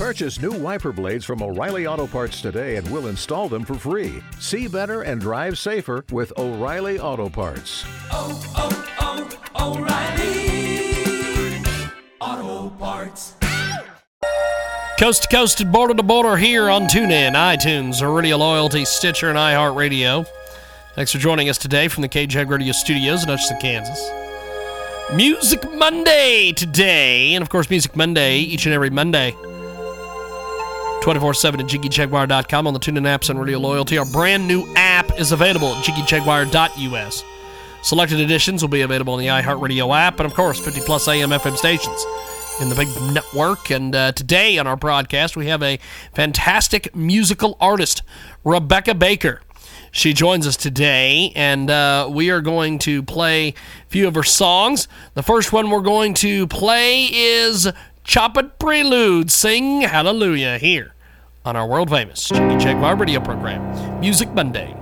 Purchase new wiper blades from O'Reilly Auto Parts today and we'll install them for free. See better and drive safer with O'Reilly Auto Parts. Oh, oh, oh, O'Reilly Auto Parts. Coast to coast and border to border here on TuneIn, iTunes, Radio Loyalty, Stitcher, and iHeartRadio. Thanks for joining us today from the KJAG Radio Studios in Hutchinson, Kansas. Music Monday today, and of course, Music Monday each and every Monday. 24 7 at JiggyJaguar.com on the TuneIn apps and Radio Loyalty. Our brand new app is available at JiggyJaguar.us. Selected editions will be available on the iHeartRadio app, and of course, 50 plus AM FM stations in the big network. And uh, today on our broadcast, we have a fantastic musical artist, Rebecca Baker. She joins us today, and uh, we are going to play a few of her songs. The first one we're going to play is Chop It Prelude, Sing Hallelujah, here on our world famous Jiggy Jaguar radio program, Music Monday.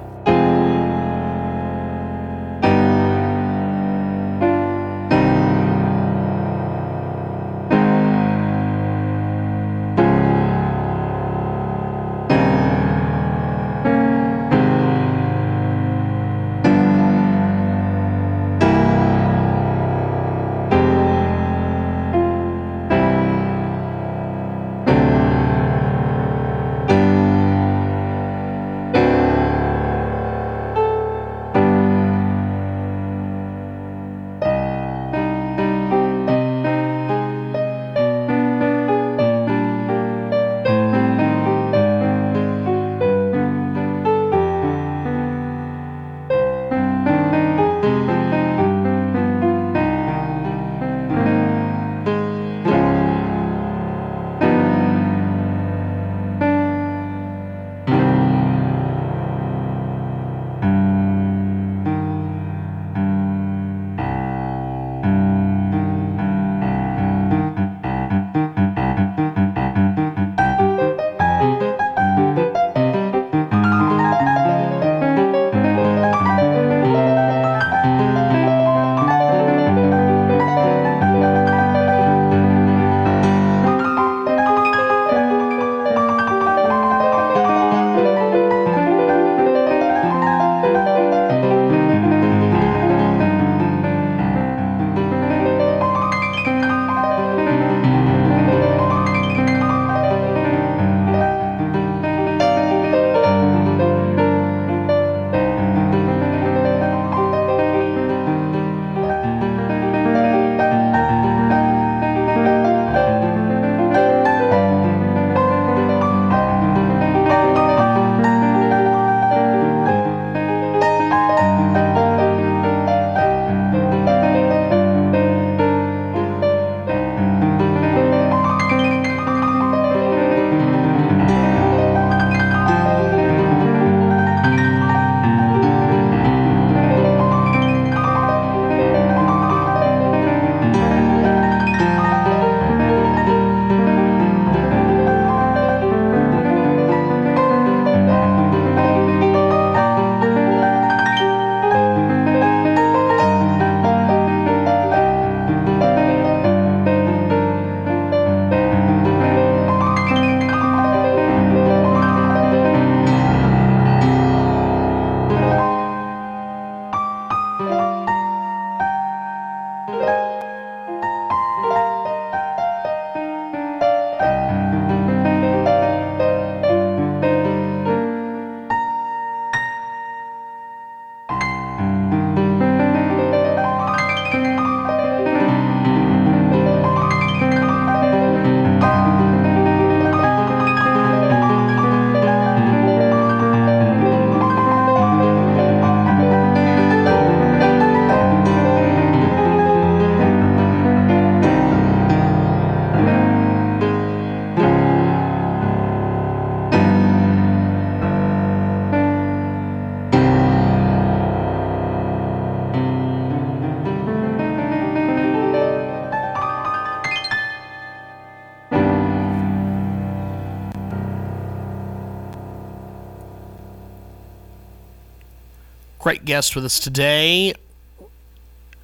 Great guest with us today,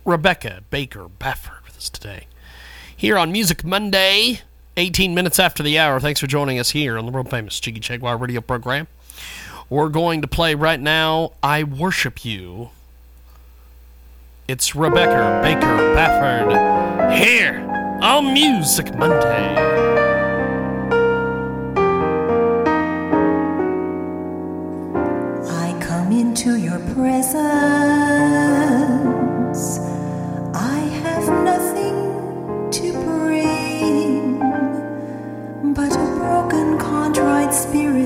Rebecca Baker Bafford with us today. Here on Music Monday, 18 minutes after the hour. Thanks for joining us here on the world famous Jiggy Jaguar radio program. We're going to play right now I Worship You. It's Rebecca Baker Bafford here on Music Monday. Into your presence. I have nothing to bring but a broken, contrite spirit.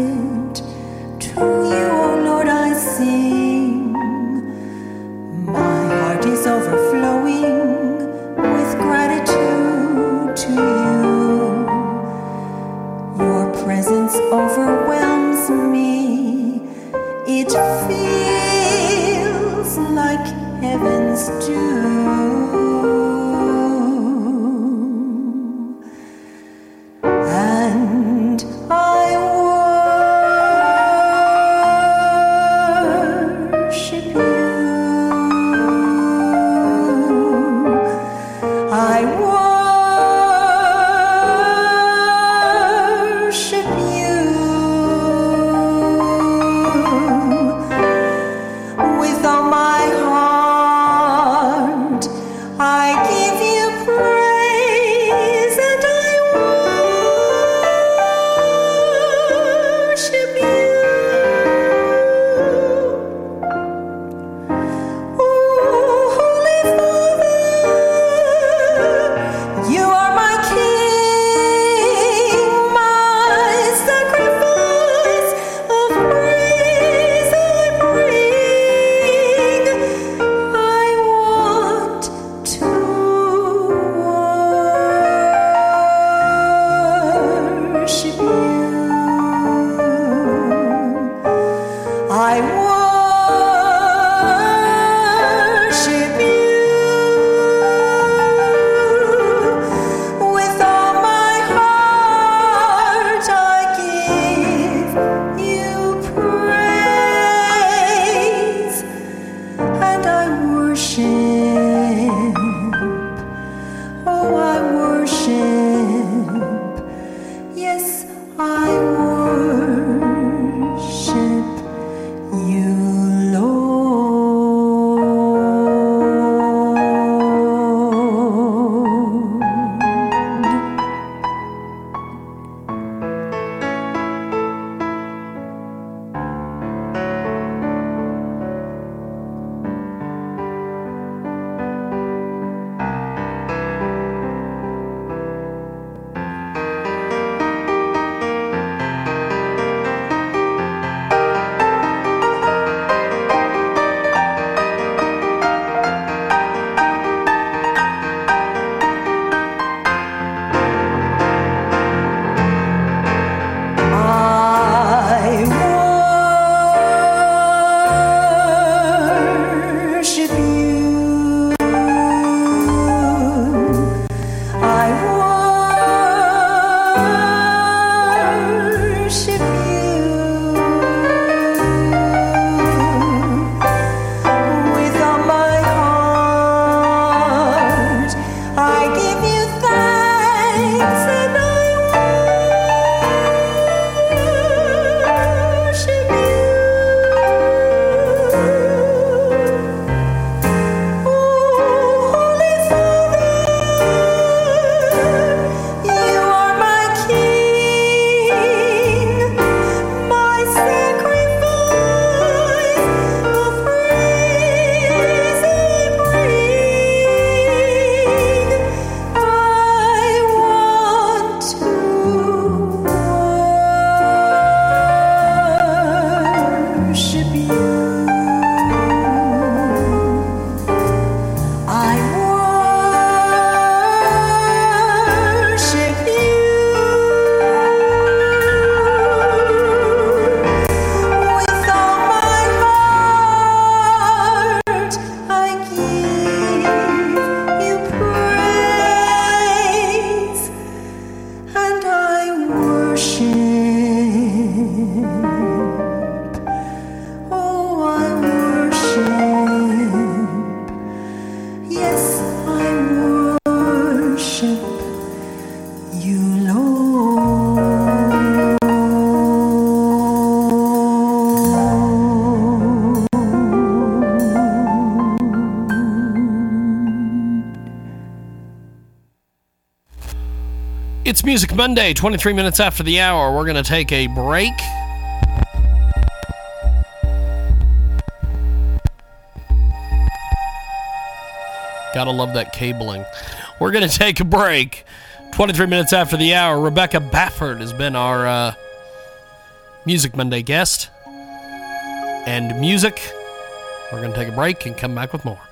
It's Music Monday, 23 minutes after the hour. We're going to take a break. Gotta love that cabling. We're going to take a break. 23 minutes after the hour, Rebecca Bafford has been our uh, Music Monday guest. And music, we're going to take a break and come back with more.